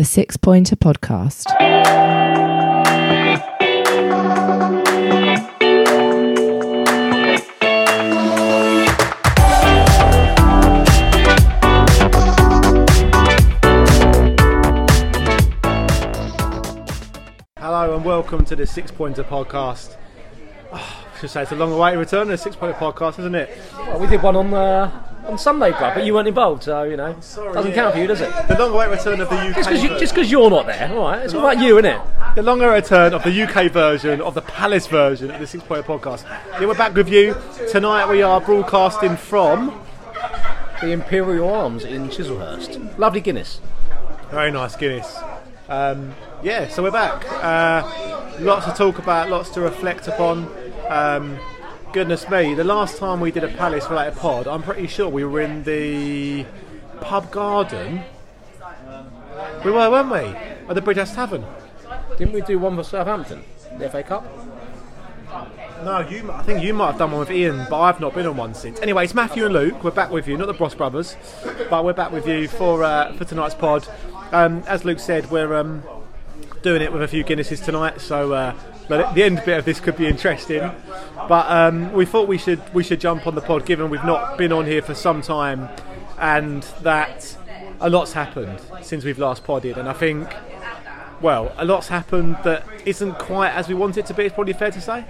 The Six Pointer Podcast. Hello and welcome to the Six Pointer Podcast. Oh, I should say it's a long awaited return to the Six Pointer Podcast, isn't it? Well, we did one on uh, on Sunday, Brad, but you weren't involved, so you know Sorry, doesn't yeah. count for you, does it? The long awaited return of the UK. Just because you, version. just 'cause you're not there, all right? It's all about you, isn't it? the long awaited return of the UK version of the Palace version of the Six Pointer Podcast. Yeah, we're back with you tonight. We are broadcasting from The Imperial Arms in Chislehurst. Lovely Guinness. very nice Guinness. Um, yeah, so we're back. Uh, lots to talk about, lots to reflect upon. Um, goodness me, the last time we did a Palace related pod, I'm pretty sure we were in the pub garden. We were, weren't we? At the Bridgehouse Tavern. Didn't we do one for Southampton, the FA Cup? No, you. I think you might have done one with Ian, but I've not been on one since. Anyway, it's Matthew and Luke. We're back with you, not the Bros Brothers, but we're back with you for uh, for tonight's pod. Um, as Luke said, we're um, doing it with a few Guinnesses tonight, so uh, the the end bit of this could be interesting. But um, we thought we should we should jump on the pod, given we've not been on here for some time, and that a lot's happened since we've last podded, and I think. Well, a lot's happened that isn't quite as we want it to be. It's probably fair to say.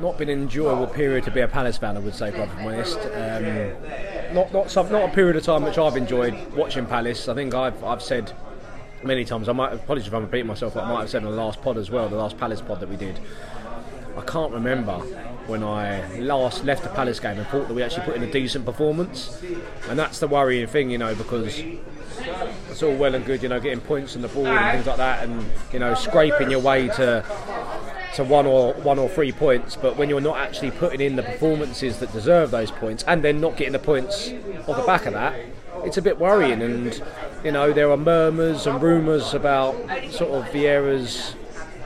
Not been an enjoyable period to be a Palace fan, I would say, if I'm honest. Um, not not some, not a period of time which I've enjoyed watching Palace. I think I've I've said many times. I might apologize if I'm repeating myself. I might have said in the last pod as well, the last Palace pod that we did. I can't remember when I last left a Palace game and thought that we actually put in a decent performance, and that's the worrying thing, you know, because it's all well and good, you know, getting points on the board and things like that, and you know, scraping your way to to one or one or three points. But when you're not actually putting in the performances that deserve those points, and then not getting the points off the back of that, it's a bit worrying. And you know, there are murmurs and rumours about sort of Vieira's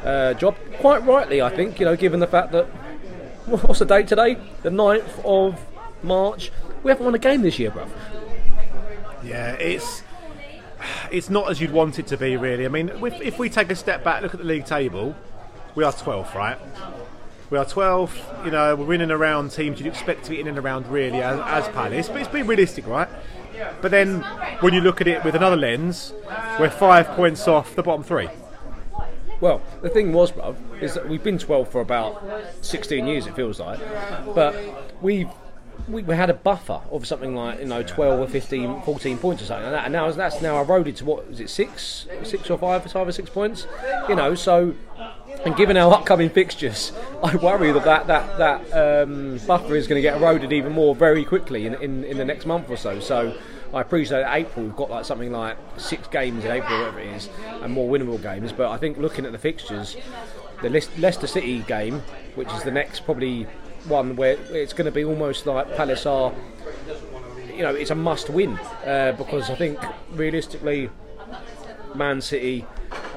uh, job. Quite rightly, I think. You know, given the fact that what's the date today? The 9th of March. We haven't won a game this year, bruv. Yeah, it's it's not as you'd want it to be, really. I mean, if, if we take a step back, look at the league table, we are 12th, right? We are 12th. You know, we're in and around teams you'd expect to be in and around, really, as, as Palace. But it's been realistic, right? But then, when you look at it with another lens, we're five points off the bottom three. Well, the thing was, bruv, is that we've been 12 for about 16 years, it feels like. But we've we, we had a buffer of something like you know 12 or 15, 14 points or something like that, and now that's now eroded to what is it six, six or five, five or six points, you know. So, and given our upcoming fixtures, I worry that that that, that um, buffer is going to get eroded even more very quickly in, in in the next month or so. So. I appreciate that April we've got like something like six games in April, whatever it is, and more winnable games. But I think looking at the fixtures, the Leic- Leicester City game, which is the next probably one where it's going to be almost like Palace are, you know, it's a must win uh, because I think realistically, Man City,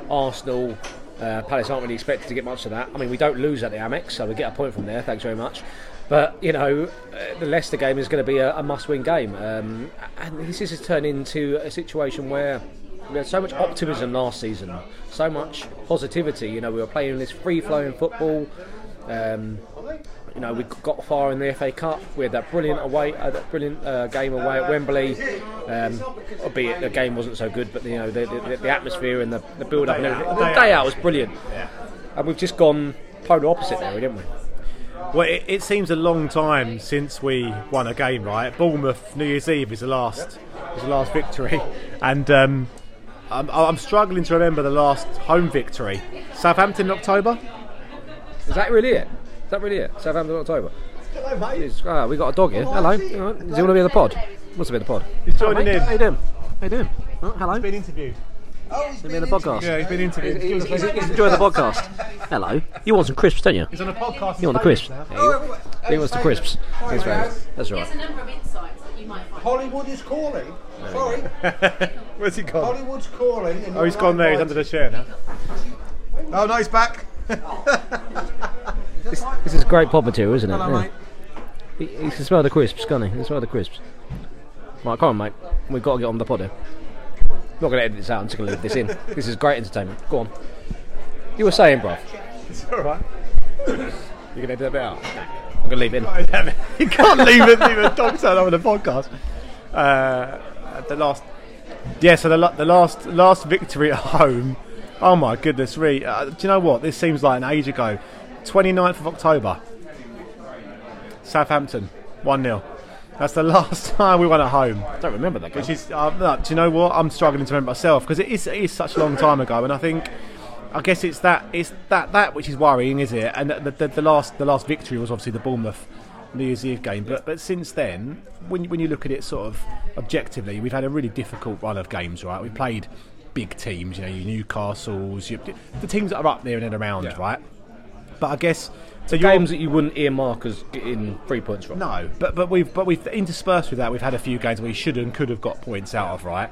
Arsenal, uh, Palace aren't really expected to get much of that. I mean, we don't lose at the Amex, so we get a point from there. Thanks very much. But you know, uh, the Leicester game is going to be a, a must-win game, um, and this has turned into a situation where we had so much optimism last season, so much positivity. You know, we were playing this free-flowing football. Um, you know, we got far in the FA Cup. We had that brilliant away, uh, that brilliant uh, game away at Wembley. Um, albeit the game wasn't so good, but you know, the, the, the atmosphere and the, the build-up and everything. The day out was brilliant, and we've just gone polar opposite there, didn't we? Well, it, it seems a long time since we won a game, right? Bournemouth New Year's Eve is the last, is the last victory, and um, I'm, I'm struggling to remember the last home victory. Southampton in October. Is that really it? Is that really it? Southampton October. It's- Ah, we got a dog here. Hello. All right. Does he want to be in the pod? Wants to be in the pod. He's joining Mate, in. How you doing? How you doing? Oh, hello. Been interviewed. He's been in the podcast. Yeah, he's been interviewed. He's, he's, he's enjoying the podcast. Hello. You want some crisps, don't you? He's on a podcast. You want the crisps? Yeah, he, he wants the crisps. Thanks, very. That's right. There's a number of insights that you might find. Hollywood is calling. Sorry, Where's he gone? Hollywood's calling. Oh, he's you're gone there. He's under the chair now. Oh no, he's back. This, this is great pod material, isn't it? Hello, Yeah. He, he can smell the crisps, can't he? He can smell the crisps. Right, come on, mate. We've got to get on the pod here. not going to edit this out. I'm just going to leave this in. This is great entertainment. Go on. You were saying, bruv. It's all right. You're going to edit that bit out? I'm going to leave it in. You can't leave it, leave a dog turn over the podcast. Uh, the last, yeah. So the the last last victory at home. Oh my goodness, Ree. Uh, do you know what? This seems like an age ago. 29th of October. Southampton, one 0 That's the last time we won at home. I don't remember that game. Which is, uh, do you know what? I'm struggling to remember myself because it is, it is such a long time ago, and I think, I guess it's that it's that that which is worrying, is it? And the, the, the last the last victory was obviously the Bournemouth New Year's Eve game, but but since then, when you- when you look at it sort of objectively, we've had a really difficult run of games, right? We played big teams, you know, your Newcastle's, your, the teams that are up there and then around, Yeah. right? But I guess so. Games that you wouldn't earmark as getting three points from. no, but but we've but we've interspersed with that. We've had a few games where we should and could have got points out of. Right.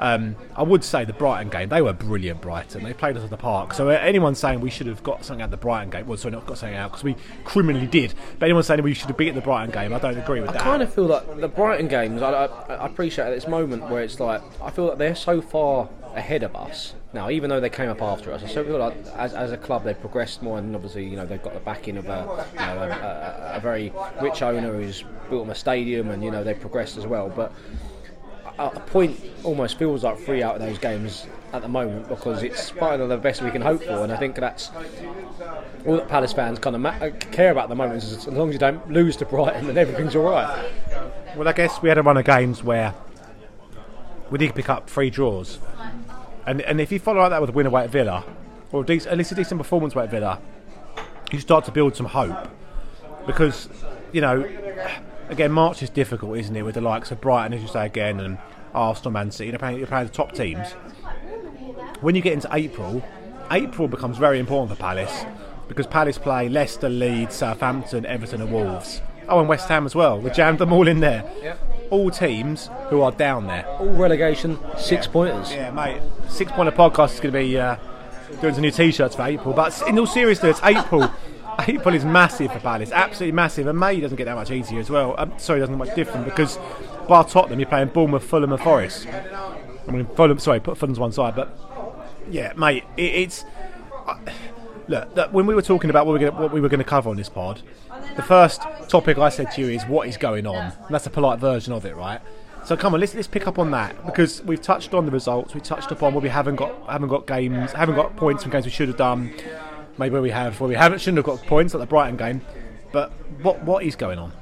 Um, I would say the Brighton game. They were brilliant. Brighton. They played us at the park. So uh, anyone saying we should have got something out of the Brighton game, well, sorry, not got something out because we criminally did. But anyone saying we should have beaten the Brighton game, I don't agree with I that. I kind of feel like the Brighton games. I, I, I appreciate at this moment where it's like I feel like they're so far ahead of us now. Even though they came up after us, I still feel like as, as a club they've progressed more, and obviously you know they've got the backing of a you know, a, a, a very rich owner who's built them a stadium, and you know they've progressed as well. But a, a point almost feels like three out of those games at the moment because it's finally the best we can hope for, and I think that's all that Palace fans kind of ma- uh, care about at the moment. Is as long as you don't lose to Brighton, then everything's all right. Well, I guess we had a run of games where we did pick up three draws, and and if you follow like that with a win away at Villa, or a dec- at least a decent performance away at Villa, you start to build some hope because you know again March is difficult, isn't it? With the likes of Brighton, as you say again, and Arsenal, Man City, you're playing, you're playing the top teams. When you get into April, April becomes very important for Palace because Palace play Leicester, Leeds, Southampton, Everton, and Wolves. Oh, and West Ham as well. We jammed them all in there. All teams who are down there. All relegation, six pointers. Yeah, mate. Six Pointer Podcast is going to be uh, doing some new T-shirts for April. But in all seriousness, April, April is massive for Palace, absolutely massive. And May doesn't get that much easier as well. Um, sorry, doesn't get much different because bar Tottenham, you're playing Bournemouth, Fulham, and Forest. I mean, Fulham. Sorry, put Fulham's one side, but yeah, mate, it, it's. Uh, look, look, when we were talking about what we, were gonna, what we were going to cover on this pod, the first topic I said to you is what is going on. And that's a polite version of it, right? So come on, let's let's pick up on that because we've touched on the results. We touched upon where we haven't got haven't got games, haven't got points from games we should have done. Maybe where we have, where we haven't shouldn't have got points, like the Brighton game. But what what is going on?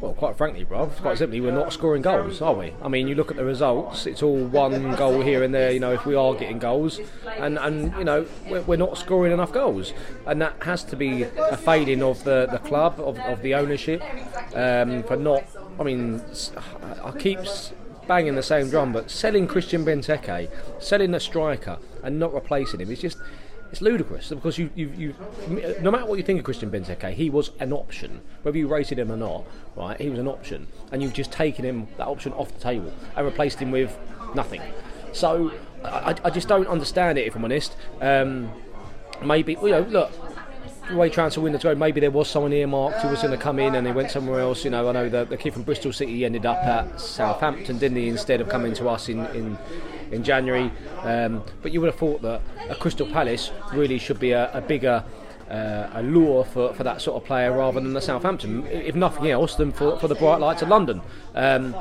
Well, quite frankly, bro, quite simply, we're not scoring goals, are we? I mean, you look at the results; it's all one goal here and there. You know, if we are getting goals, and and you know, we're, we're not scoring enough goals, and that has to be a failing of the, the club, of, of the ownership, um, for not. I mean, I keep banging the same drum, but selling Christian Benteke, selling a striker, and not replacing him is just. It's ludicrous because you, you, you, no matter what you think of Christian Benteke, he was an option. Whether you rated him or not, right? He was an option, and you've just taken him that option off the table and replaced him with nothing. So I, I just don't understand it, if I'm honest. Um, maybe you know, look, the way transfer windows go, maybe there was someone earmarked who was going to come in and they went somewhere else. You know, I know the, the kid from Bristol City ended up at Southampton, didn't he, instead of coming to us in, in, in January. Um, but you would have thought that a Crystal Palace really should be a, a bigger uh, allure for, for that sort of player rather than the Southampton, if nothing else, than for, for the bright lights of London. Um,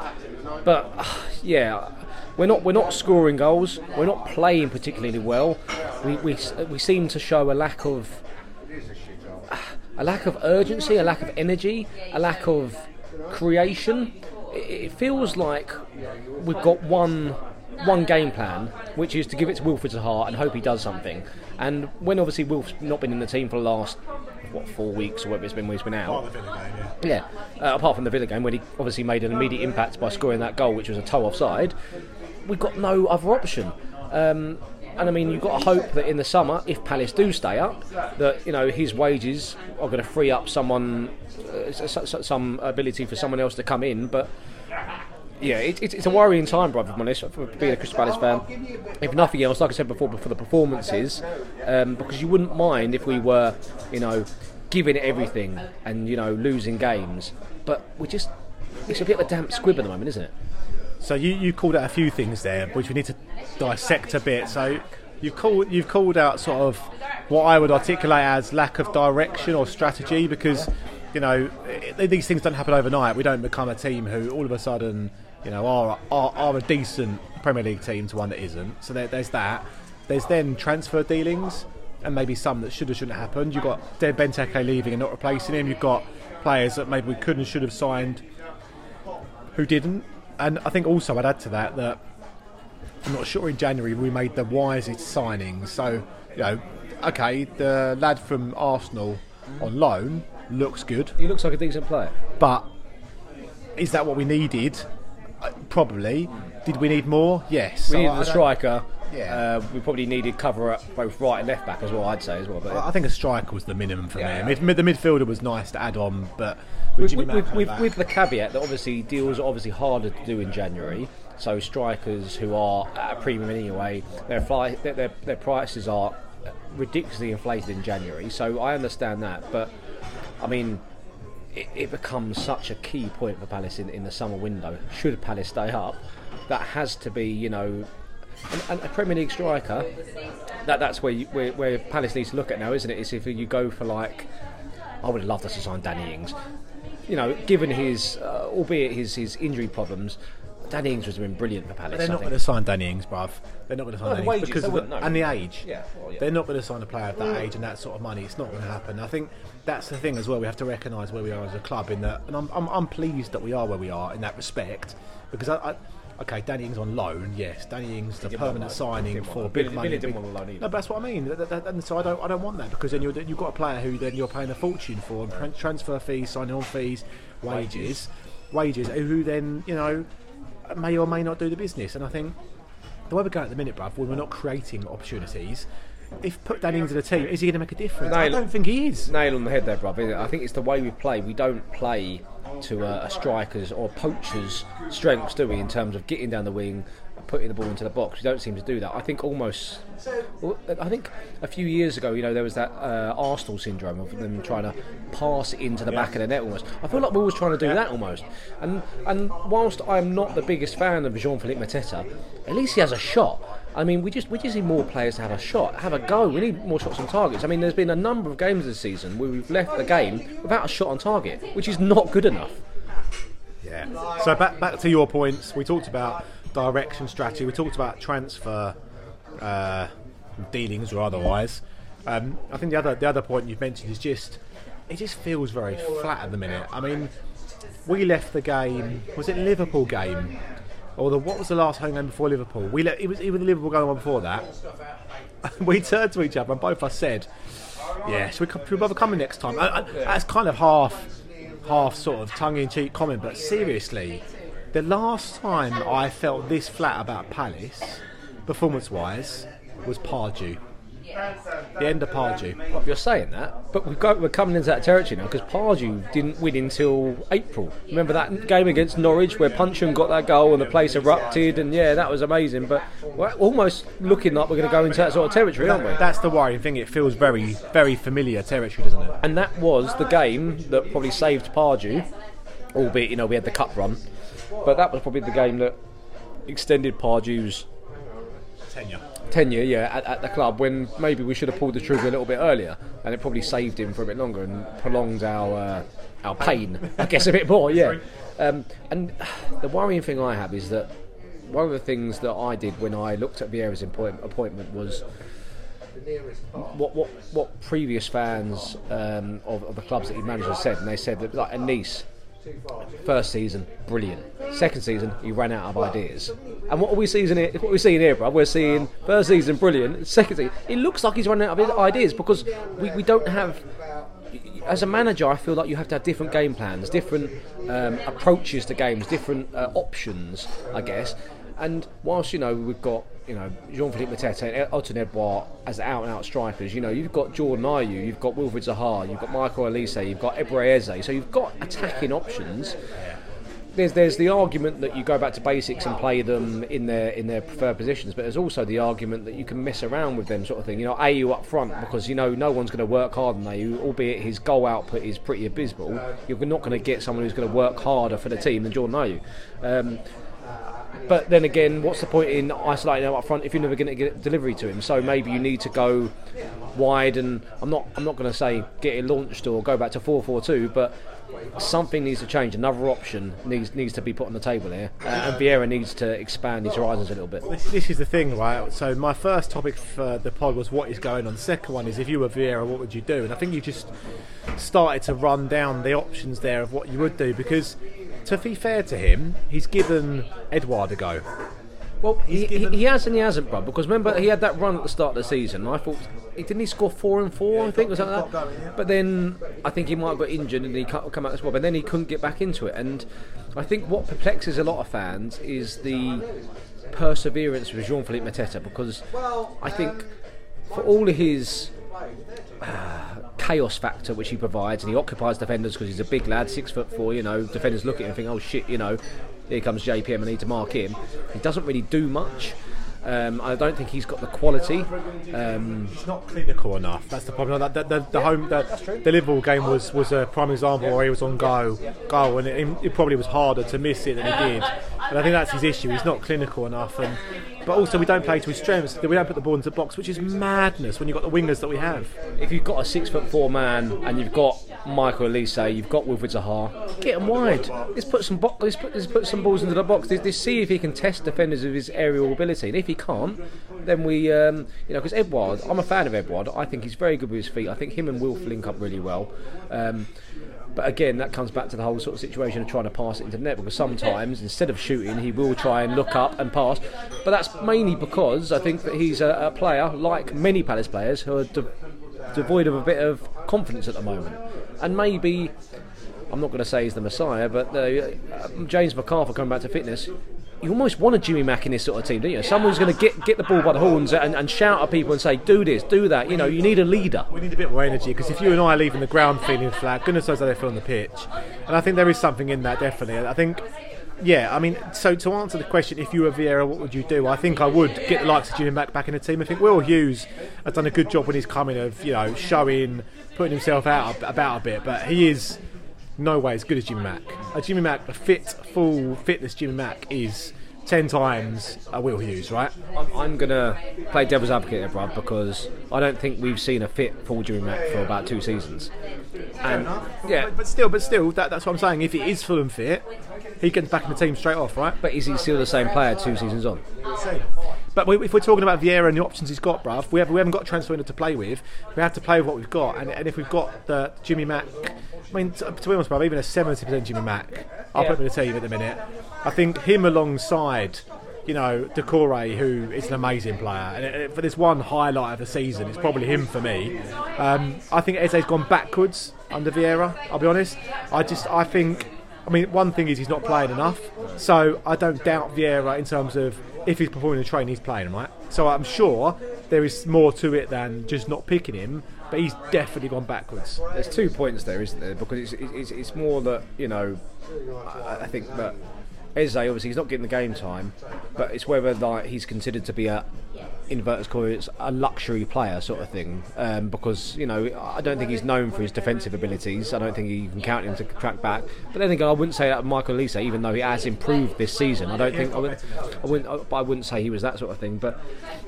but yeah, we're not we're not scoring goals. We're not playing particularly well. We we we seem to show a lack of a lack of urgency, a lack of energy, a lack of creation. It, feels like we've got one one game plan, which is to give it to Wilfried Zaha and hope he does something. And when obviously Wilf's not been in the team for the last what four weeks or whatever it's been when he's been out. Game, Yeah, uh, apart from the Villa game when he obviously made an immediate impact by scoring that goal, which was a toe offside, we've got no other option. Um, and I mean, you've got to hope that in the summer, if Palace do stay up, that you know his wages are going to free up someone, uh, some ability for someone else to come in. But yeah, it, it's it's a worrying time, brother. Honest, for being a Crystal Palace fan. If nothing else, like I said before, for the performances, um, because you wouldn't mind if we were, you know, giving everything and you know losing games, but we just it's a bit of a damp squib at the moment, isn't it? So you, you called out a few things there, which we need to dissect a bit. So you've called you've called out sort of what I would articulate as lack of direction or strategy because you know i these things don't happen overnight. We don't become a team who all of a sudden you know are are, are a decent Premier League team to one that isn't. So there, there's that. There's then transfer dealings and maybe some that should have shouldn't have happened. You've got Deb Benteke leaving and not replacing him. You've got players that maybe we could and should have signed who didn't. And I think also I'd add to that that I'm not sure in January we made the wisest signings. So, you know, okay, the lad from Arsenal on loan looks good, He looks like a decent player. but is that what we needed? Uh, Probably. Did we need more? Yes. We So needed I striker. Yeah. Uh, we probably needed cover up both right and left back as well. I'd say as well. But I think a striker was the minimum for Yeah. me. Mid, the midfielder was nice to add on, but with, with, with, with, coming with, back- with the caveat that obviously deals are obviously harder to do in January. So strikers who are at a premium anyway, their fly, their, their, their prices are ridiculously inflated in January. So I understand that, but I mean. It, it becomes such a key point for Palace in, in the summer window. Should Palace stay up, that has to be, you know, and, and a Premier League striker. That that's where, you, where where Palace needs to look at now, isn't it? Is if you go for like, I would love us to sign Danny Ings. You know, given his, uh, albeit his his injury problems, Danny Ings has been brilliant for Palace. They're I not think. going to sign Danny Ings, bruv. They're not going to sign No, Danny the Ings wages, because of the, and the age. Yeah, well, yeah. They're not going to sign a player of that age and that sort of money. It's not going to happen. I think that's the thing as well. We have to recognise where we are as a club in that, and I'm, I'm, I'm pleased that we are where we are in that respect because I. I Okay, Danny Ings on loan, yes. Danny Ings, the permanent signing for big Billy- money. Billy didn't want a loan either. No, but that's what I mean. That- that- that- and so I don't, I don't want that because then you're, you've got a player who then you're paying a fortune for, and tran- transfer fees, signing on fees, wages, wages, who then you know may or may not do the business. And I think the way we're going at the minute, bruv, when we're not creating opportunities, if put Danny into the team, is he going to make a difference? I don't think he is. nail on the head there, bruv. I think it's the way we play. We don't play to a, a striker's or poacher's strengths, do we? In terms of getting down the wing, putting the ball into the box, we don't seem to do that. I think almost. I think a few years ago, you know, there was that uh, Arsenal syndrome of them trying to pass into the back of the net almost. I feel like we're always trying to do that almost. And and whilst I'm not the biggest fan of Jean-Philippe Mateta, at least he has a shot. I mean, we just we just need more players to have a shot, have a go. We need more shots on targets. I mean, there's been a number of games this season where we've left the game without a shot on target, which is not good enough. Yeah. So back back to your points. We talked about direction, strategy. We talked about transfer uh, dealings or otherwise. Um, I think the other the other point you've mentioned is just it just feels very flat at the minute. I mean, we left the game. Was it Liverpool game? Or the what was the last home game before Liverpool? We le- it was the Liverpool game one before that. we turned to each other and both of us said, "Yeah, should we, come, should we coming next time?" I, I, that's kind of half, half sort of tongue-in-cheek comment, but seriously, the last time I felt this flat about Palace, performance-wise, was Pardew. The end of Pardew. Well, you're saying that, but we've got, we're coming into that territory now because Pardew didn't win until April. Remember that game against Norwich where Puncheon got that goal and the place erupted, and yeah, that was amazing. But we're almost looking like we're going to go into that sort of territory, aren't we? That's the worrying thing. It feels very, very familiar territory, doesn't it? and that was the game that probably saved Pardew, albeit you know we had the cup run, but that was probably the game that extended Pardew's Tenure. Tenure, yeah, at, at the club when maybe we should have pulled the trigger a little bit earlier, and it probably saved him for a bit longer and prolonged our uh, our pain, I guess, a bit more, yeah. Um, and the worrying thing I have is that one of the things that I did when I looked at Vieira's appoint- appointment was what what what previous fans um, of, of the clubs that he managed have said, and they said that like a Nice. First season, brilliant. Second season, he ran out of ideas. And what are we seeing here? What we're seeing here, bro? We're seeing first season, brilliant. Second season, it looks like he's running out of ideas because we, we don't have. As a manager, I feel like you have to have different game plans, different um, approaches to games, different uh, options, I guess. And whilst you know we've got you know Jean-Philippe Mateta and Odsonne Edouard as out-and-out strikers, you know you've got Jordan Ayew, you've got Wilfried Zaha, you've got Michael Olise, you've got Ebre Eze, so you've got attacking options. There's there's the argument that you go back to basics and play them in their in their preferred positions, but there's also the argument that you can mess around with them sort of thing. You know, Ayew up front because you know no one's going to work hard on Ayew, albeit his goal output is pretty abysmal. You're not going to get someone who's going to work harder for the team than Jordan Ayew. Um, but then again, what's the point in isolating him up front if you're never going to get delivery to him? So maybe you need to go wide, and I'm not I'm not going to say get it launched or go back to four four two, but something needs to change. Another option needs needs to be put on the table here, uh, and Vieira needs to expand his horizons a little bit. This, this is the thing, right? So my first topic for the pod was what is going on. The second one is if you were Vieira, what would you do? And I think you just started to run down the options there of what you would do because, to be fair to him, he's given Edouard a go. Well, he, he, given- he has and he hasn't, bro. Because remember, he had that run at the start of the season. I thought, he didn't he score four and four? I think was like that. But then I think he might have got injured and he come out as well. But then he couldn't get back into it. And I think what perplexes a lot of fans is the perseverance with Jean-Philippe Mateta because I think for all of his uh, chaos factor which he provides, and he occupies defenders because he's a big lad, six foot four. You know, defenders look at him and think, "Oh shit," you know, here comes JPM. I need to mark him. He doesn't really do much. Um, I don't think he's got the quality. Um, He's not clinical enough. That's the problem. The, the, the, the home, the, the Liverpool game was, was a prime example where he was on go, goal, and it, it probably was harder to miss it than he did. And I think that's his issue. He's not clinical enough, and but also we don't play to his strengths. We don't put the ball into the box, which is madness when you've got the wingers that we have. if you've got a six foot four man and you've got Michael Olise, you've got Wilfried Zaha, get him wide. Let's put some bo- let's, put, let's put some balls into the box. Let's, let's see if he can test defenders of his aerial ability. And if he can't, then we, um, you know, because Edouard, I'm a fan of Edouard. I think he's very good with his feet. I think him and Wilf link up really well. Um, but again, that comes back to the whole sort of situation of trying to pass it into the net because sometimes instead of shooting, he will try and look up and pass. But that's mainly because I think that he's a, a player, like many Palace players, who are de- devoid of a bit of confidence at the moment. And maybe, I'm not going to say he's the Messiah, but uh, uh, James McArthur coming back to fitness. You almost want a Jimmy Mack in this sort of team, don't you? Someone who's going to get get the ball by the horns and, and shout at people and say, "Do this, do that." You know, you need a leader. We need a bit more energy because if you and I are leaving the ground feeling flat, goodness knows how they feel on the pitch. And I think there is something in that, definitely. I think, yeah, I mean, so to answer the question, if you were Vieira, what would you do? I think I would get the likes of Jimmy Mack back in the team. I think Will Hughes has done a good job when he's coming of, you know, showing, putting himself out about a bit, but he is no way as good as Jimmy Mack. A Jimmy Mack, a fit, full fitness Jimmy Mack is 10 times a Will Hughes, right? I'm, I'm going to play devil's advocate here, Brad, because I don't think we've seen a fit full Jimmy Mack for about two seasons. And yeah, But, but still, but still, that, that's what I'm saying. If he is full and fit, he gets back in the team straight off, right? but is he still the same player two seasons on? Same. But we, if we're talking about Vieira and the options he's got, bruv, we, have, we haven't got a transfer window to play with. We have to play with what we've got. And, and if we've got the Jimmy Mack, I mean, to, to be honest, bruv, even a 70% Jimmy Mack, I'll Yeah. put him in the team at the minute. I think him alongside, you know, Doucouré, who is an amazing player. And it- for this one highlight of the season, it's probably him for me. Um, I think Eze's gone backwards under Vieira, I'll be honest. I just, I think. I mean, one thing is he's not playing enough, so I don't doubt Vieira in terms of if he's performing in the train, he's playing, right? So I'm sure there is more to it than just not picking him, but he's definitely gone backwards. There's two points there, isn't there? Because it's, it's, it's more that, you know, I, I think that Eze, obviously, he's not getting the game time, but it's whether like he's considered to be a, inverted commas, a luxury player sort of thing. Um, because, you know, I don't think he's known for his defensive abilities. I don't think you can count him to track back. But then again, I wouldn't say that Michael Olise, even though he has improved this season. I don't think, I wouldn't, I wouldn't, I wouldn't say he was that sort of thing. But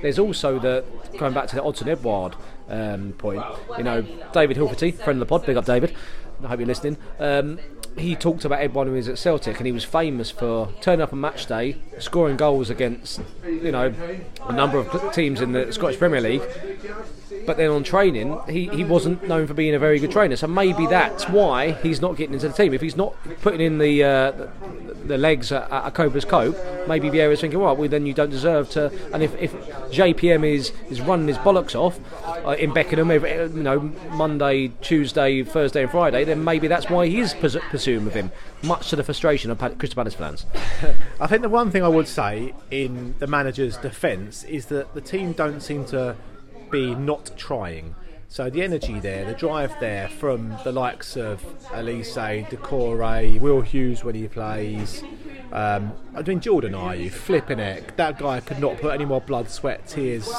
there's also the, going back to the Odsonne Edouard um, point, you know, David Hilferty, friend of the pod, big up David. I hope you're listening. Um, he talked about Ed when he was at Celtic, and he was famous for turning up on match day, scoring goals against, you know, a number of teams in the Scottish Premier League. But then on training, he, he wasn't known for being a very good trainer. So maybe that's why he's not getting into the team. If he's not putting in the uh, the, the legs at, at a Copers Cope, maybe Vieira's thinking, well, well, then you don't deserve to. And if, if JPM is, is running his bollocks off uh, in Beckenham, every, you know, Monday, Tuesday, Thursday, and Friday, then maybe that's why he's pers- pursuing with him, much to the frustration of Crystal Palace fans. I think the one thing I would say in the manager's defence is that the team don't seem to be not trying. So the energy there, the drive there from the likes of Olise, Doucouré, Will Hughes when he plays. Um, I mean, Jordan, are you flipping it? That guy could not put any more blood, sweat, tears,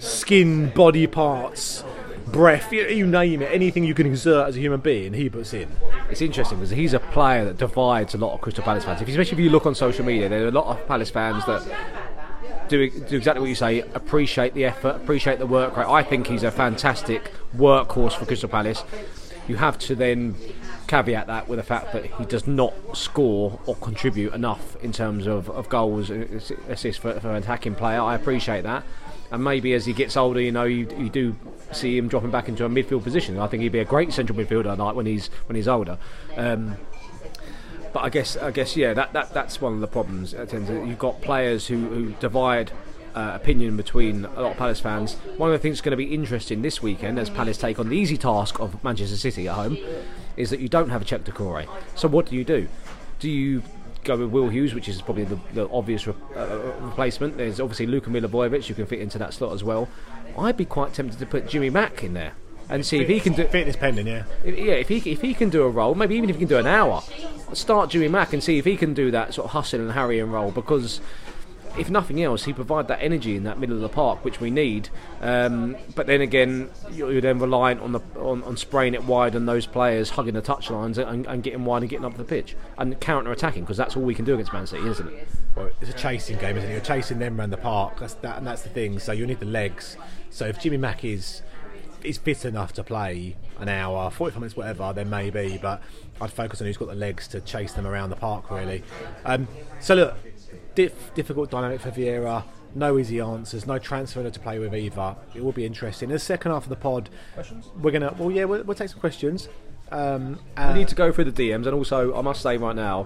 skin, body parts, breath, you, you name it, anything you can exert as a human being, he puts in. it's interesting because he's a player that divides a lot of Crystal Palace fans. If, especially if you look on social media, there are a lot of Palace fans that do, do exactly what you say, appreciate the effort, appreciate the work rate. I think he's a fantastic workhorse for Crystal Palace. You have to then caveat that with the fact that he does not score or contribute enough in terms of, of goals, and assists for, for an attacking player. I appreciate that. And maybe as he gets older, you know, you, you do see him dropping back into a midfield position. I think he'd be a great central midfielder like when he's when he's older. Um, but I guess I guess yeah, that, that that's one of the problems. You've got players who, who divide uh, opinion between a lot of Palace fans. One of the things that's going to be interesting this weekend, as Palace take on the easy task of Manchester City at home, is that you don't have a Cheick Doucouré. So what do you do? Do you go with Will Hughes, which is probably the, the obvious re- uh, replacement? There's obviously Luka Milivojevic, who can fit into that slot as well. I'd be quite tempted to put Jimmy Mack in there and see if he can do. Fitness pending, yeah. If, yeah, if he if he can do a role, maybe even if he can do an hour, start Jimmy Mack and see if he can do that sort of hustle and harry and role because. If nothing else, he provide that energy in that middle of the park, which we need. Um, but then again, you're, you're then reliant on the on, on spraying it wide and those players hugging the touchlines and, and getting wide and getting up the pitch and counter attacking because that's all we can do against Man City, isn't it? Well, it's a chasing game, isn't it? You're chasing them around the park. That's that, and that's the thing. So you need the legs. So if Jimmy Mack is is fit enough to play an hour, 45 minutes, whatever, then maybe. But I'd focus on who's got the legs to chase them around the park, really. Um, so look, diff, difficult dynamic for Vieira. No easy answers. No transfer to play with either. It will be interesting. In the second half of the pod, we're gonna. Well, yeah, we'll, we'll take some questions. Um, We need to go through the DMs, and also I must say right now,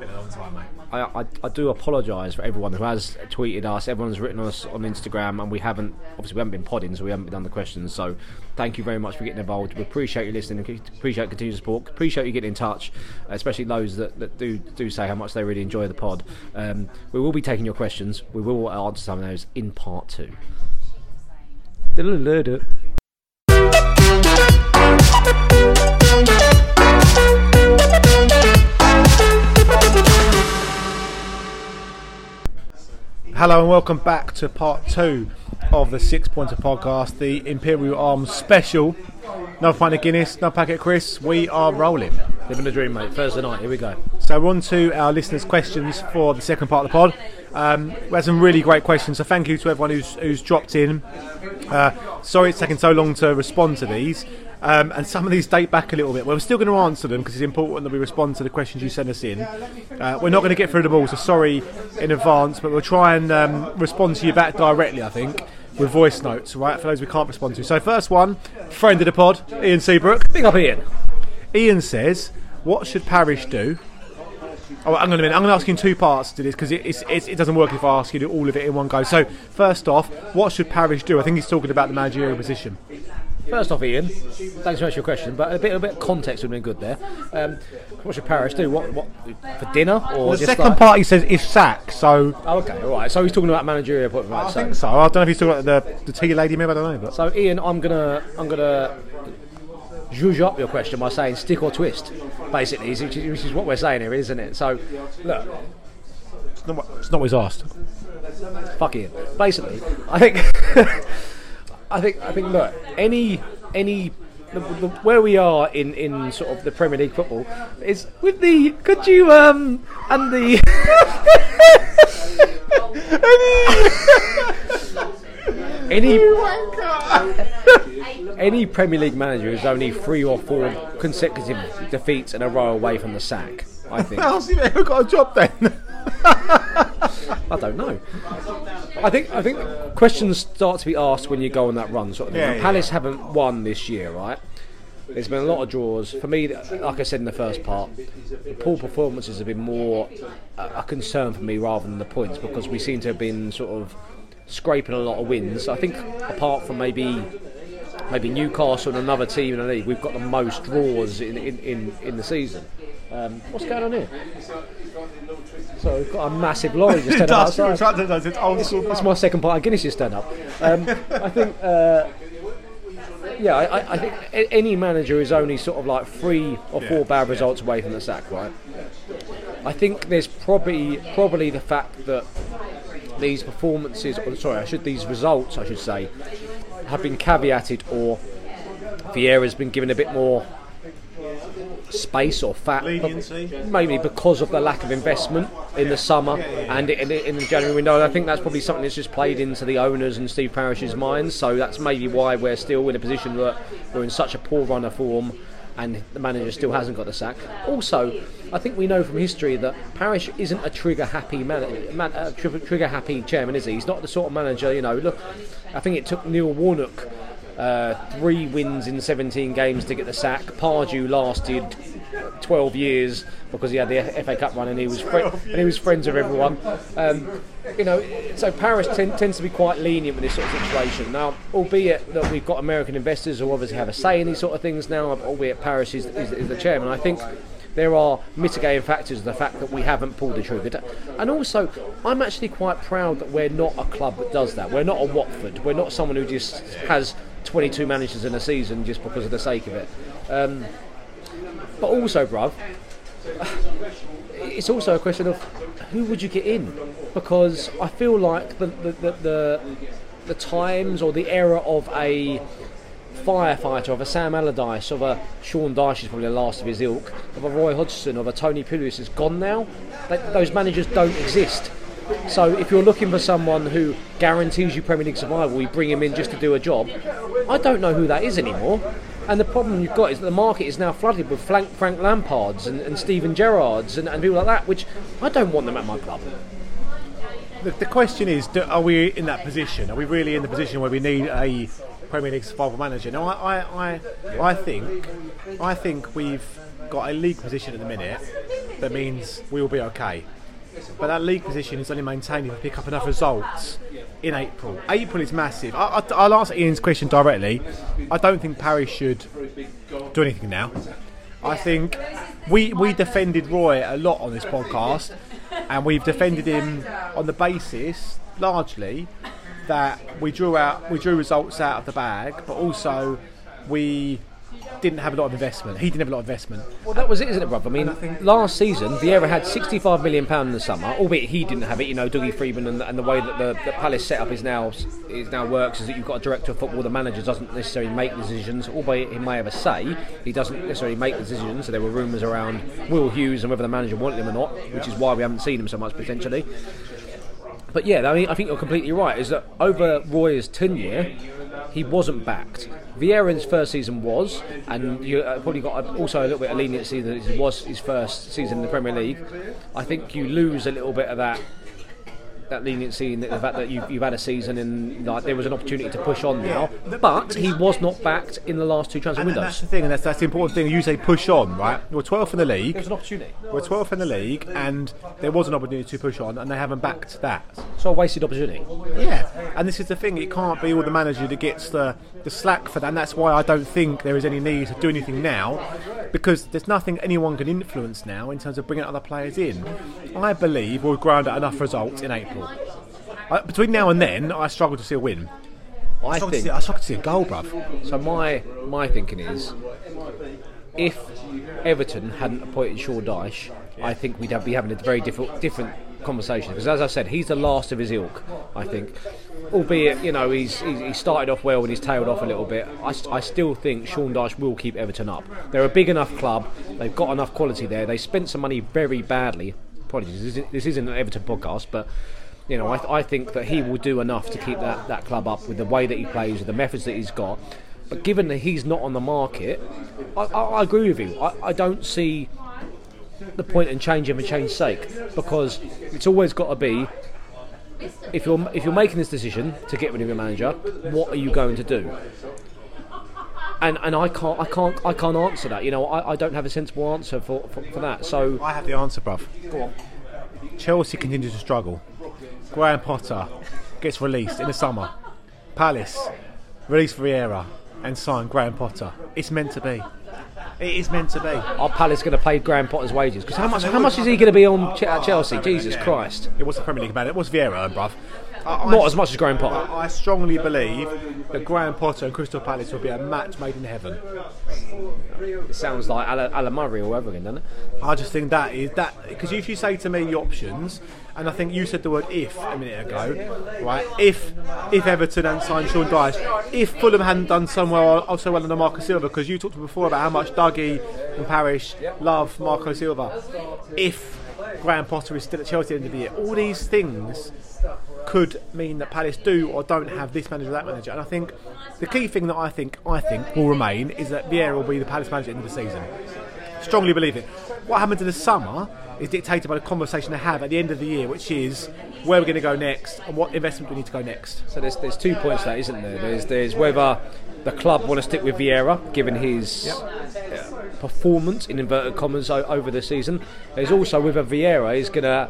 I, I, I do apologise for everyone who has tweeted us, everyone's written us on Instagram, and we haven't obviously we haven't been podding, so we haven't done the questions. So thank you very much for getting involved. We appreciate you listening, appreciate continued support, appreciate you getting in touch, especially those that, that do do say how much they really enjoy the pod. Um, we will be taking your questions. We will answer some of those in part two. Hello and welcome back to part two of the Six Pointer Podcast, the Imperial Arms special. No pint of Guinness, no packet Chris. We are rolling. Living the dream, mate. Thursday night. Here we go. So we're on to our listeners' questions for the second part of the pod. Um, we had some really great questions, so thank you to everyone who's, who's dropped in. Uh, sorry it's taken so long to respond to these. Um, and some of these date back a little bit. Well, we're still going to answer them because it's important that we respond to the questions you send us in. Uh, we're not going to get through them all, so sorry in advance, but we'll try and um, respond to you back directly, I think, with voice notes, right, for those we can't respond to. So, first one, friend of the pod, Ian Seabrook. Big up, Ian. Ian says, "What should Parish do?" Oh, hang on a minute. I'm going to ask you in two parts to this because it, it's, it's, it doesn't work if I ask you to do all of it in one go. So, first off, what should Parish do? I think he's talking about the managerial position. First off, Ian, thanks so much for your question, but a bit, a bit of context would have been good there. Um, what should Parish do? What, what for dinner or The second like- part he says is sack. So, Oh, okay, all right. So he's talking about managerial appointment. Right, I so, think so. I don't know if he's talking about the the tea lady, maybe I don't know. But so Ian, I'm gonna, I'm gonna zhuzh up your question by saying stick or twist, basically, which is- which is what we're saying here, isn't it? So, look, it's not, what- it's not what he's asked. fuck Ian. Basically, I think, I think, I think. Look, any, any. The, the, where we are in, in sort of the Premier League football is with the could you um and the any any Premier League manager is only three or four consecutive defeats in a row away from the sack. I think. How's he ever got a job then? I don't know. I think I think questions start to be asked when you go on that run. Sort of thing. Yeah, And yeah. Palace haven't won this year, right? There's been a lot of draws. For me, like I said in the first part, the poor performances have been more a, a concern for me rather than the points because we seem to have been sort of scraping a lot of wins. I think apart from maybe maybe Newcastle and another team in the league, we've got the most draws in in, in, in the season. Um, what's going on here? So we've got a massive lorry just turned up outside. It's old school. That's my second part of Guinness just turned up. Um, I think, uh, yeah, I, I- think any manager is only sort of like three or four bad results away from the sack, right? I think there's probably probably the fact that these performances, or sorry, I should these results, I should say, have been caveated or Vieira's been given a bit more space or fat, maybe because of the lack of investment in the summer and in, in the January window. And I think that's probably something that's just played into the owners and Steve Parish's minds. So that's maybe why we're still in a position that we're in such a poor run of form. And the manager still hasn't got the sack. Also, I think we know from history that Parish isn't a trigger happy man, man uh, tri- trigger happy chairman, is he? He's not the sort of manager, you know. Look, I think it took Neil Warnock uh, three wins in 17 games to get the sack. Pardew lasted 12 years because he had the FA Cup run and he was fri- and he was friends with everyone. Um, you know, so Parish ten- tends to be quite lenient with this sort of situation. Now, albeit that we've got American investors who obviously have a say in these sort of things now, albeit Parish is, is, is the chairman, I think there are mitigating factors of the fact that we haven't pulled the trigger. And also, I'm actually quite proud that we're not a club that does that. We're not a Watford. We're not someone who just has 22 managers in a season just because of the sake of it. Um, but also, bruv, it's also a question of who would you get in? Because I feel like the the, the, the, the times or the era of a firefighter, of a Sam Allardyce, of a Sean Dyche is probably the last of his ilk, of a Roy Hodgson, of a Tony Pulis is gone now. They, those managers don't exist. So if you're looking for someone who guarantees you Premier League survival, you bring him in just to do a job. I don't know who that is anymore. And the problem you've got is that the market is now flooded with Frank, Frank Lampards and, and Stephen Gerrards and, and people like that, which I don't want them at my club. The, the question is, do, are we in that position? Are we really in the position where we need a Premier League survival manager? No, I, I, I, I think, I think we've got a league position at the minute that means we will be okay. But that league position is only maintained if we pick up enough results in April. April is massive. I, I, I'll answer Ian's question directly. I don't think Parish should do anything now. I think we we defended Roy a lot on this podcast, and we've defended him on the basis largely that we drew out we drew results out of the bag, but also we didn't have a lot of investment. He didn't have a lot of investment. Well, that was it, isn't it, bruv? I mean, last season, Vieira had £65 million in the summer, albeit he didn't have it. You know, Dougie Freeman and, and the way that the, the Palace setup is now is now works is that you've got a director of football. The manager doesn't necessarily make decisions, albeit he may have a say. He doesn't necessarily make decisions. So there were rumours around Will Hughes and whether the manager wanted him or not, which is why we haven't seen him so much potentially. But yeah, I mean, I think you're completely right. Is that over Roy's tenure, he wasn't backed. Vieira's first season was, and you uh, probably got also a little bit of leniency that it was his first season in the Premier League. I think you lose a little bit of that that leniency in the fact that you've, you've had a season and like there was an opportunity to push on now. But he was not backed in the last two transfer And, and that's the thing, and that's, that's the important thing. You say push on, right? We're 12th in the league. There was an opportunity. We're 12th in the league, and there was an opportunity to push on, and they haven't backed that. So a wasted opportunity. Yeah, and this is the thing. It can't be all the manager that gets the, the slack for that, and that's why I don't think there is any need to do anything now, because there's nothing anyone can influence now in terms of bringing other players in. I believe we'll grind out enough results in April. I, between now and then, I struggle to see a win. I to think see, I struggle to see a goal, bruv. So my my thinking is, if Everton hadn't appointed Sean Dyche, I think we'd have, be having a very different different conversation. Because as I said, he's the last of his ilk. I think, albeit you know he's he started off well and he's tailed off a little bit. I, I still think Sean Dyche will keep Everton up. They're a big enough club. They've got enough quality there. They spent some money very badly. Apologies, this isn't, this isn't an Everton podcast, but you know, I, I think that he will do enough to keep that, that club up with the way that he plays, with the methods that he's got. But given that he's not on the market, I, I, I agree with you. I, I don't see the point in changing for change's sake because it's always got to be if you're if you're making this decision to get rid of your manager, what are you going to do? And and I can't I can't I can't answer that. You know, I, I don't have a sensible answer for, for, for that. So I have the answer, bruv. Chelsea continues to struggle. Graham Potter gets released in the summer. Palace release Vieira and sign Graham Potter. It's meant to be. It is meant to be. Our Palace going to pay Graham Potter's wages? Because how much how much is he going to be on at uh, Chelsea? Jesus Christ! It was the Premier League man. it. It was Vieira, bruv. I- Not as much as Graham Potter. I strongly believe that Graham Potter and Crystal Palace will be a match made in heaven. It sounds like Alan, Alan Murray all over again, doesn't it? I just think that is that because if you say to me the options, and I think you said the word if a minute ago, right? If if Everton hadn't signed Sean Dyche, if Fulham hadn't done so well, oh, so well under Marco Silva, because you talked before about how much Dougie and Parish love Marco Silva. If Graham Potter is still at Chelsea at the end of the year, all these things could mean that Palace do or don't have this manager or that manager. And I think the key thing that I think I think will remain is that Vieira will be the Palace manager at the end of the season. Strongly believe it. What happens in the summer is dictated by the conversation they have at the end of the year, which is where we're going to go next and what investment we need to go next. So there's there's two points there, isn't there? There's there's whether the club want to stick with Vieira, given his uh, performance in inverted commas o- over the season. There's also whether Vieira is going to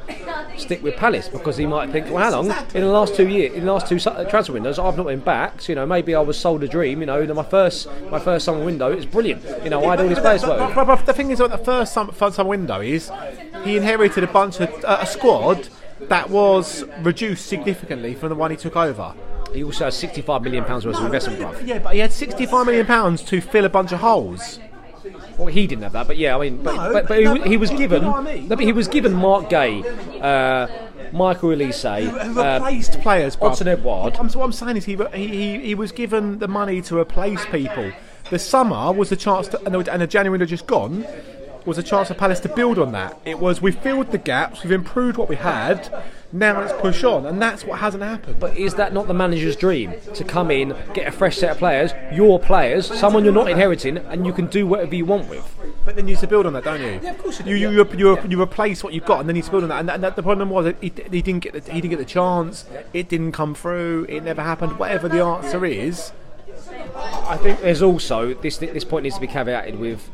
stick with Palace because he might think, well, how long in the last two years, in the last two uh, transfer windows, I've not been back. So, you know, maybe I was sold a dream. You know, in my first my first summer window, it's brilliant. You know, I had all these players But, but- but the thing is, the first summer, first summer window is he inherited a bunch of uh, a squad that was reduced significantly from the one he took over. He also has 65 million pounds worth of investment, bruv. Yeah, but he had 65 million pounds to fill a bunch of holes. Well, he didn't have that, but yeah, I mean, but, No, but, but he, no, w- he was you given. know what I mean? no, but he was given Marc Guéhi, uh, Michael Olise, Who uh, replaced players, bruv. Odsonne Edouard. I'm, what I'm saying is he, he, he, he was given the money to replace people. The summer was the chance to, and the, and the January had just gone, was a chance for Palace to build on that. It was, we filled the gaps, we've improved what we had, now let's push on. And that's what hasn't happened. But is that not the manager's dream to come in, get a fresh set of players, your players, someone you're not inheriting, and you can do whatever you want with? But then you need to build on that, don't you? Yeah, of course you do. You, you, you, you, replace what you've got, and then you need to build on that. And, that, and that, the problem was he, he didn't get the, he didn't get the chance. It didn't come through. It never happened. Whatever the answer is, I think there's also this this point needs to be caveated with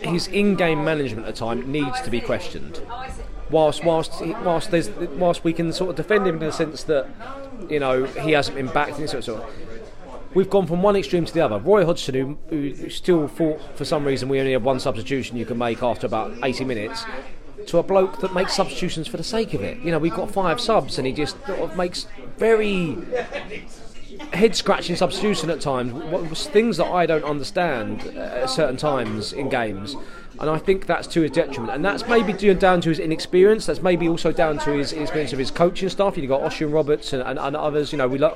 his in-game management at time needs to be questioned. Whilst whilst whilst there's whilst we can sort of defend him in the sense that you know he hasn't been backed and sort of. We've gone from one extreme to the other. Roy Hodgson, who, who still thought for some reason we only have one substitution you can make after about 80 minutes, to a bloke that makes substitutions for the sake of it. You know, we've got five subs and he just sort of makes very head scratching substitution at times. Things that I don't understand at certain times in games. And I think that's to his detriment, and that's maybe due down to his inexperience. That's maybe also down to his experience of his coaching staff. You've got Osian Roberts and, and, and others. You know, we you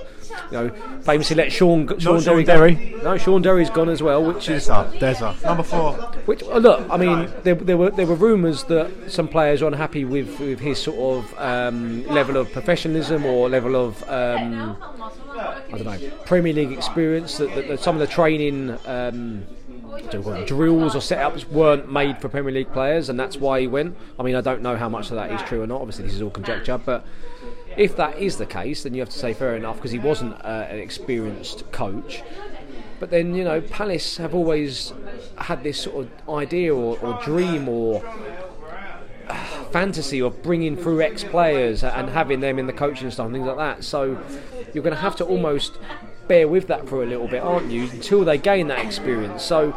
know, famously let Shaun Shaun, Shaun Derry, Derry. go. No, Shaun Derry's gone as well, which is there's a number four. which oh, look, I mean, there, there were there were rumours that some players are unhappy with, with his sort of um, level of professionalism or level of um, I don't know Premier League experience. That, that, that some of the training. Um, drills or setups weren't made for Premier League players, and that's why he went. I mean, I don't know how much of that is true or not. Obviously, this is all conjecture, but if that is the case, then you have to say fair enough because he wasn't uh, an experienced coach. But then, you know, Palace have always had this sort of idea or, or dream or uh, fantasy of bringing through ex players and having them in the coaching staff and things like that. So you're going to have to almost bear with that for a little bit, aren't you, until they gain that experience. So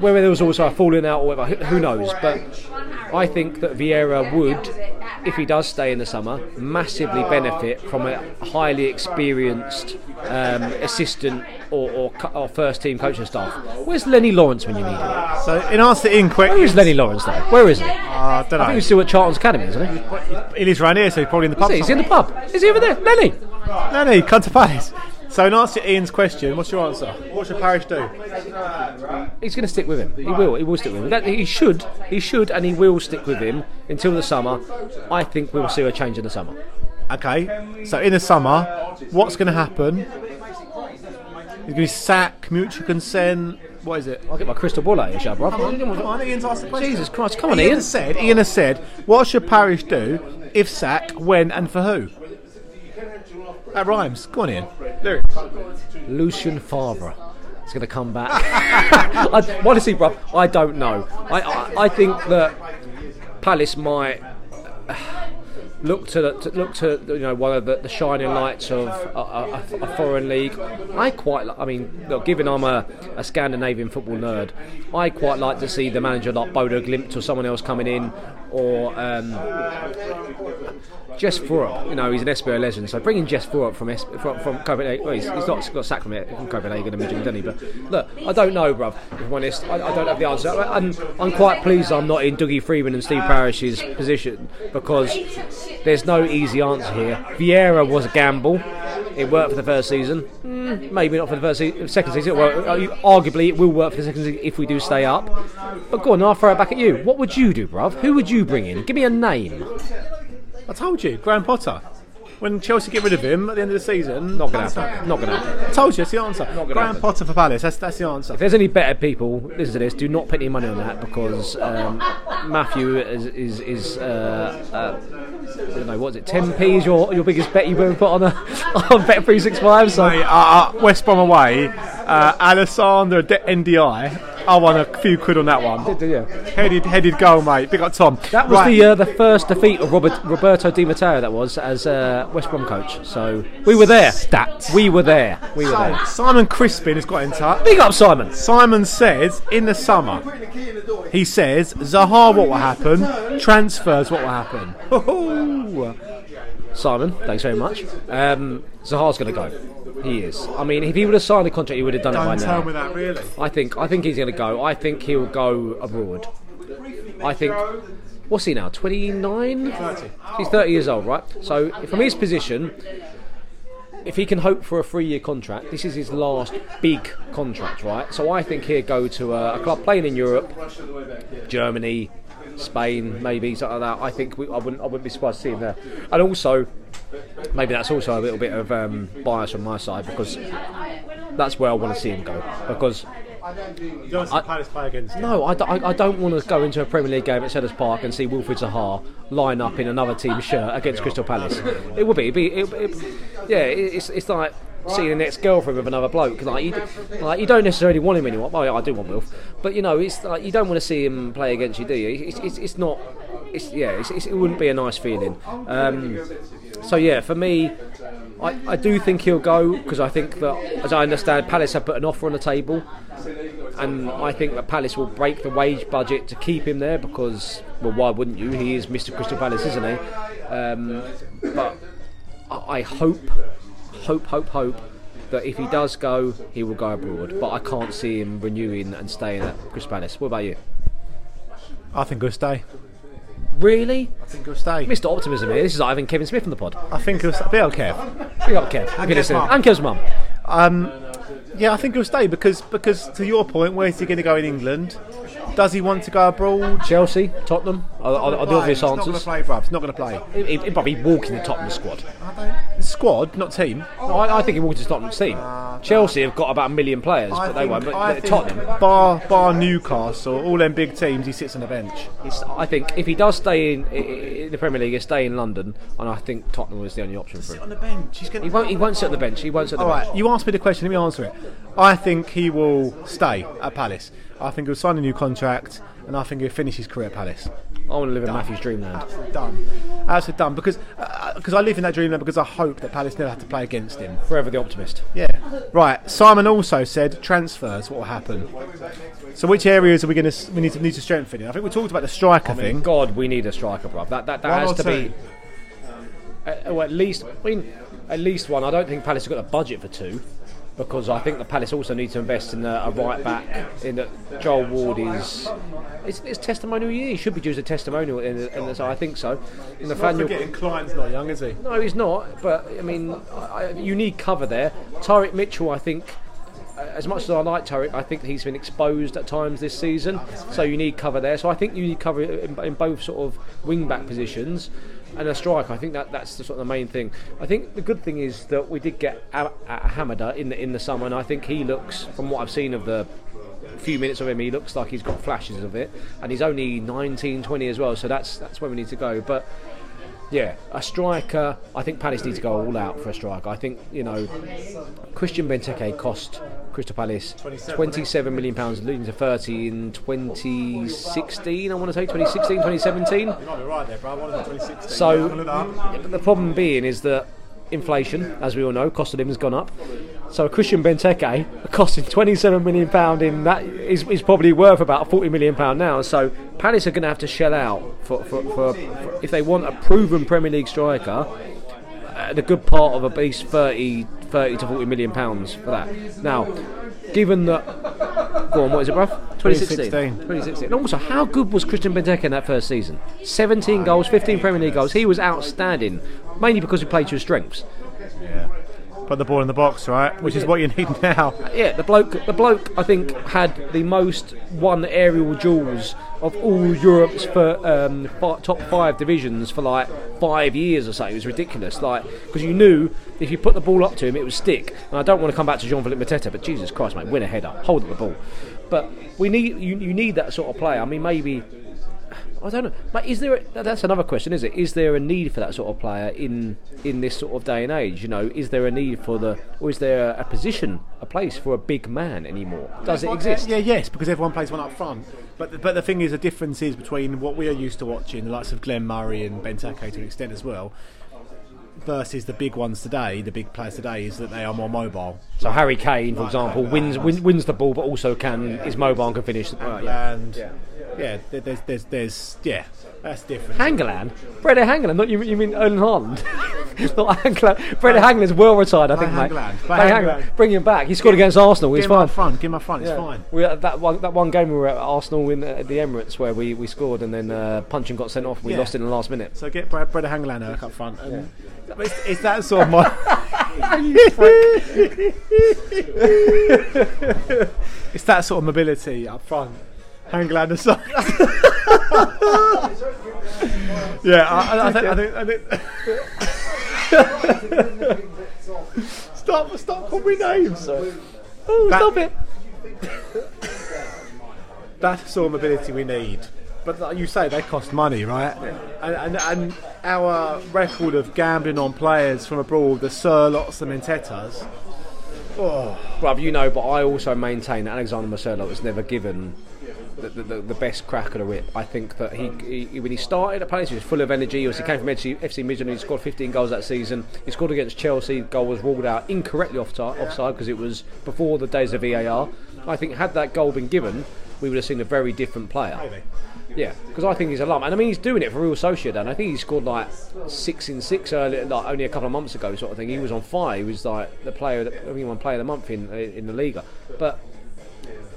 whether there was also a falling out or whatever, who- knows? But I think that Vieira would, if he does stay in the summer, massively benefit from a highly experienced um, assistant or, or, or first team coaching staff. Where's Lennie Lawrence when you need him? So in answer to Ian quick, Where is Lennie Lawrence though? Where is he? I I don't know. I think he's still at Charlton's Academy, isn't he? he lives around here, so he's probably in the pub. Is he? He's in the pub. Is he over there? Lenny! No, come to Palace. So in answer to Ian's question, what's your answer? What should Parish do? He's going to stick with him. He will. He will stick with him. That, he should. He should, and he will stick with him until the summer. I think we will see a change in the summer. Okay, so in the summer, what's going to happen? He's going to be sack, mutual consent. What is it? I'll get my crystal ball out of here, bro. Come on, Ian's asked the question. Jesus Christ! Come on, Ian Ian. has said. Ian has said. What should Parish do? If sack, when, and for who? That rhymes. Go on, Ian. Lucian Favre is going to come back. I, honestly, bro, I don't know. I, I, I think that Palace might look to, to look to you know one of the, the shining lights of a, a, a foreign league. I quite, I mean, look, given I'm a, a Scandinavian football nerd, I quite like to see the manager like Bodo Glimt or someone else coming in, or um, Jess Thorup, you know, he's an SBO legend, so bringing Jess Thorup from, from, from Copenhagen, well, he's, he's not got sacked from, it, from Copenhagen originally, didn't he? But look, I don't know, bruv, if I'm honest. I, I don't have the answer. And I'm quite pleased I'm not in Dougie Freedman and Steve Parish's position because there's no easy answer here. Vieira was a gamble. It worked for the first season. Mm, maybe not for the first se- second season. Well, uh, arguably, it will work for the second season if we do stay up. But go on, I'll throw it back at you. What would you do, bruv? Who would you bring in? Give me a name. I told you, Graham Potter. When Chelsea get rid of him at the end of the season, Not going to happen. Not going to happen. I told you, that's the answer. gonna Graham happen. Potter for Palace. That's that's the answer. If there's any better people, listen to this. Do not put any money on that because um, Matthew is is, is uh, uh, I don't know what's it. 10p is your your biggest bet you've ever put on a on Bet three six five. So Mate, uh, uh, West Brom away, uh, Alessandro De- NDI. I won a few quid on that one. yeah. Headed headed goal, mate. Big up Tom. That was Right. the uh, the first defeat of Robert, Roberto Di Matteo. That was as uh, West Brom coach. So we were there. Stats. We were there. We were there. Simon Crispin has got in touch. Big up Simon. Simon says in the summer, he says Zaha what will happen, transfers what will happen. Simon, thanks very much. Um, Zaha's going to go. He is. I mean, if he would have signed the contract, he would have done it by Don't now. tell me that really. I think I think he's going to go. I think he'll go abroad. I think. What's he now? Twenty nine. He's thirty years old, right? So from his position, if he can hope for a three year contract, this is his last big contract, right? So I think he'll go to a, a club playing in Europe, Germany, Spain, maybe something like that. I think we, I wouldn't I wouldn't be surprised to see him there. And also, maybe that's also a little bit of um, bias on my side because that's where I want to see him go because. You don't see Palace play against him. No, I, I- I don't want to go into a Premier League game at Selhurst Park and see Wilfried Zaha line up in another team's shirt against Crystal Palace. It would be, it'd be it, it, yeah, it's, it's like seeing an ex-girlfriend with another bloke. Like you, like you don't necessarily want him anymore. Well, I do want Wilf, but you know, it's like you don't want to see him play against you, do you? It's, it's, it's not. It's, yeah, it's, it's, it wouldn't be a nice feeling. Um, so yeah, for me, I, I do think he'll go because I think that, as I understand, Palace have put an offer on the table, and I think that Palace will break the wage budget to keep him there because, well, why wouldn't you? He is Mr. Crystal Palace, isn't he? Um, but I hope, hope, hope, hope that if he does go, he will go abroad. But I can't see him renewing and staying at Crystal Palace. What about you? I think he'll stay. Really, I think he'll stay. Mr. Optimism here. This is Ivan Kevin Smith from the pod. I think he'll stay. Up Kev. Big up, Kev. You're listening. mum. And Kev's mum. Um, yeah, I think he'll stay because because to your point, where's he going to go in England? Does he want to go abroad? Chelsea, Tottenham are, are, are the obvious He's not going to answers. play, bruv. He's not going to play. He- He'd probably walk in the Tottenham squad. Squad, not team. No, I, I think he walked into Tottenham's team. Ah, Chelsea have got about a million players, but they won't. But I Tottenham, bar bar Newcastle, all them big teams, he sits on the bench. it's, I think if he does stay in, i- i- in the Premier League, he'll stay in London, and I think Tottenham is the only option for him. On the bench, he's. He won't. He won't sit on the bench. He won't sit on All the bench. right, you asked me the question. Let me answer it. I think he will stay at Palace. I think he'll sign a new contract, and I think he'll finish his career at Palace. I want to live in Matthew's dreamland. Done. Absolutely done. Because because I live in that dreamland because I hope that Palace never have to play against him. Forever the optimist. Yeah. Right. Simon also said transfers. What will happen? So which areas are we going to we need to need to strengthen? in? I think we talked about the striker thing. God, we need a striker, bruv. That that, that has to two? be. Uh, well, at least, I mean, at least one. I don't think Palace have got a budget for two, because I think the Palace also need to invest in a, a right back. In that Joel Ward is, it's, it's testimonial year. He should be due as a testimonial, in in the, so I think so. In Nathaniel, Clyne's not young, is he? no, he's not. But I mean, I, I- you need cover there. Tyrick Mitchell, I think. uh, As much as I like Tyrick, I think he's been exposed at times this season. So you need cover there. So I think you need cover in, in both sort of wing back positions and a striker. I think that that's the sort of the main thing. I think the good thing is that we did get a, a Hamada in the in the summer, and I think he looks, from what I've seen of the few minutes of him, he looks like he's got flashes of it, and he's only 19, 20 as well. So that's that's where we need to go. But yeah, a striker. I think Palace need to go all out for a striker. I think you know, Christian Benteke cost Crystal Palace 27 million pounds, losing to 30 in 2016. I want to say 2016, 2017. might be right there, bro. I wanted 2016. So yeah, the problem being is that inflation, as we all know, cost of living has gone up. So Christian Benteke, costing 27 million pound in that is, is probably worth about 40 million pound now. So Palace are going to have to shell out for, for, for, for if they want a proven Premier League striker. Uh, the good part of at least 30, 30 to 40 million pounds for that. Now, given that, go on, what is it, bruv? 2016. 2016. 2016. And also, how good was Christian Benteke in that first season? 17 goals, 15 Premier League goals. He was outstanding, mainly because he played to his strengths. Yeah. Put the ball in the box, right? Which is what you need now. Yeah, the bloke, the bloke, I think had the most one aerial duels of all Europe's for um, top five divisions for like five years or so. It was ridiculous, like because you knew if you put the ball up to him, it would stick. And I don't want to come back to Jean-Philippe Mateta, but Jesus Christ, mate, win a header, hold up the ball. But we need you, you need that sort of player. I mean, maybe. I don't know. But is there? A, that's another question, is it? Is there a need for that sort of player in in this sort of day and age? You know, is there a need for the, or is there a position, a place for a big man anymore? Does it exist? Yeah, yes, because everyone plays one up front. But the, but the thing is, the difference is between what we are used to watching, the likes of Glenn Murray and Benteke to an extent as well, versus the big ones today, the big players today, is that they are more mobile. So Harry Kane, for example, wins win, wins the ball, but also can is mobile and can finish. The, uh, yeah. And yeah, there- there's, there's, there's, yeah, that's different. Hangeland, Brede Hangeland, not you, you mean Erling Haaland? not Hangeland. Brede Hangeland's well retired, I think, mate. Hangeland. Play Play Hangeland. Hangeland. Bring him back. He scored against Arsenal. He's Give fine. front, give him up front, it's Yeah. fine. We had that one that one game we were at Arsenal in uh, the Emirates where we, we scored and then uh, Puncheon got sent off. We Yeah. lost in the last minute. So get Brad, Brad Hanglander up front. And it's, it's that sort of my. it's that sort of mobility up front. Hanglander side. yeah, I, I, I think. I think, I think stop! Stop calling me names. Oh, That- stop it! That's the sort of mobility we need. But like you say, they cost money, right? And, and, and our record of gambling on players from abroad, the Sørloths, the Mentetas, oh. Bruv, you know, but I also maintain that Alexander Marcelo was never given the, the, the, the best crack of the whip. I think that he, he when he started at Palace, he was full of energy. He, was, he came from FC, FC Midtjylland, he scored 15 goals that season. He scored against Chelsea, goal was ruled out incorrectly off offside because it was before the days of VAR. I think had that goal been given, we would have seen a very different player. maybe. Yeah, because I think he's a lump, and I mean he's doing it for Real Sociedad, and I think he scored like six in six earlier, like only a couple of months ago, sort of thing. He was on fire. He was like the player, I mean, one player of the month in in the Liga. But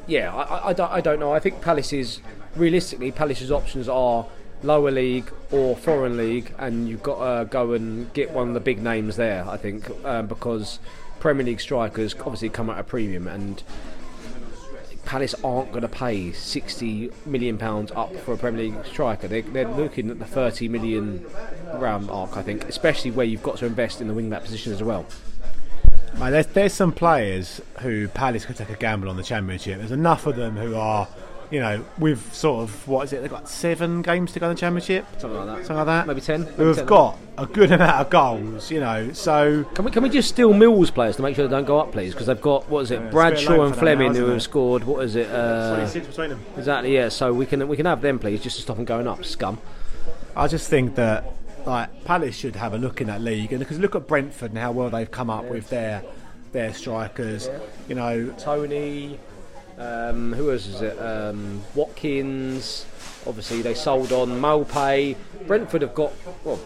yeah, I, I, I don't, I don't know. I think Palace's realistically, Palace's options are lower league or foreign league, and you've got to go and get one of the big names there. I think um, because Premier League strikers obviously come at a premium, and Palace aren't going to pay 60 million pounds up for a Premier League striker. They're, they're looking at the 30 million round mark, I think, especially where you've got to invest in the wing back position as well. Mate, there's, there's some players who Palace could take a gamble on the Championship. There's enough of them who are, you know, we've sort of, what is it, they've got seven games to go in the Championship? Something like that. Something like that? Maybe 10, Who maybe have 10. got a good amount of goals, you know, so. Can we, can we just steal Mills players to make sure they don't go up, please? Because they've got what is it, bit Bradshaw and them now, Flemming who have it? scored. What is it? Uh, 26 between them. exactly, yeah. So we can we can have them, please, just to stop them going up. Scum. I just think that like Palace should have a look in that league, and because look at Brentford and how well they've come up with their their strikers. You know, Tony, um, who else is it? Um, Watkins. Obviously, they sold on Maupay. Brentford have got well.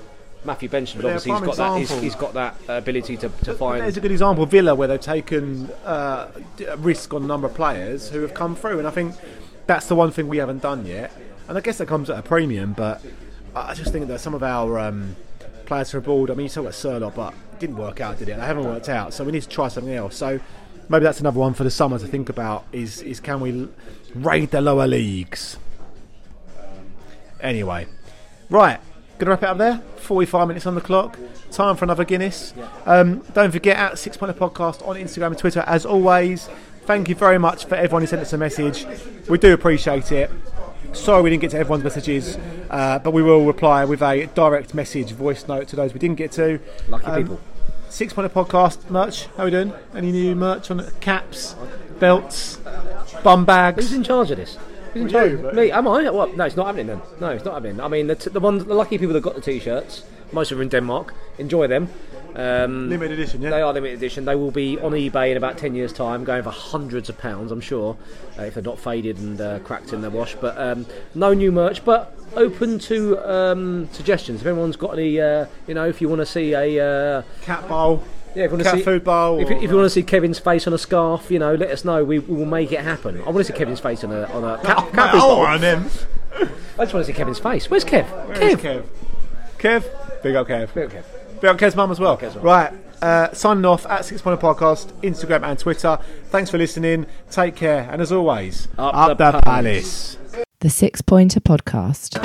Matthew Benson, But obviously, he's got that. He's, he's got that ability to, to find. there's a good example, Villa, where they've taken uh, a risk on a number of players who have come through, and I think that's the one thing we haven't done yet. And I guess that comes at a premium, but I just think that some of our um, players are abroad. I mean, you talk about Sørloth, but it didn't work out, did it? They haven't worked out, so we need to try something else. So maybe that's another one for the summer to think about: is is can we raid the lower leagues? Anyway, right. Gonna wrap it up there. 45 minutes on the clock. Time for another Guinness. Um, don't forget at Six Pointer Podcast on Instagram and Twitter as always. Thank you very much for everyone who sent us a message. We do appreciate it. Sorry we didn't get to everyone's messages, uh, but we will reply with a direct message voice note to those we didn't get to. Lucky Um, people. Six Pointer Podcast merch. How we doing? Any new merch on it? Caps, belts, bum bags? Who's in charge of this? Who's in Well, charge? you, but- Me? Am I? What? No, it's not happening then. No, it's not happening. I mean, the, t- the ones, the lucky people that got the t-shirts, most of them in Denmark. Enjoy them. Um, Limited edition, yeah. They are limited edition. They will be on eBay in about 10 years' time, going for hundreds of pounds, I'm sure, uh, if they're not faded and uh, cracked in their wash. But um, no new merch, but open to um, suggestions. If anyone's got any, uh, you know, if you want to see a. Uh, Cat bowl. yeah, if you want Cat to see, food bowl. If, you- if you want to see Kevin's face on a scarf, you know, let us know. We, we will make it happen. I want to see Kevin's face on a on a cat, cat bowl. and then. I just want to see Kevin's face. Where's Kev? Where's Kev. Kev? Kev? Big up Kev. Big up Kev. Big up Kev's mum as well. Kev's mum. Right. Uh, signing off at Six Pointer Podcast, Instagram and Twitter. Thanks for listening. Take care. And as always, Up the the palace. palace. The Six Pointer Podcast.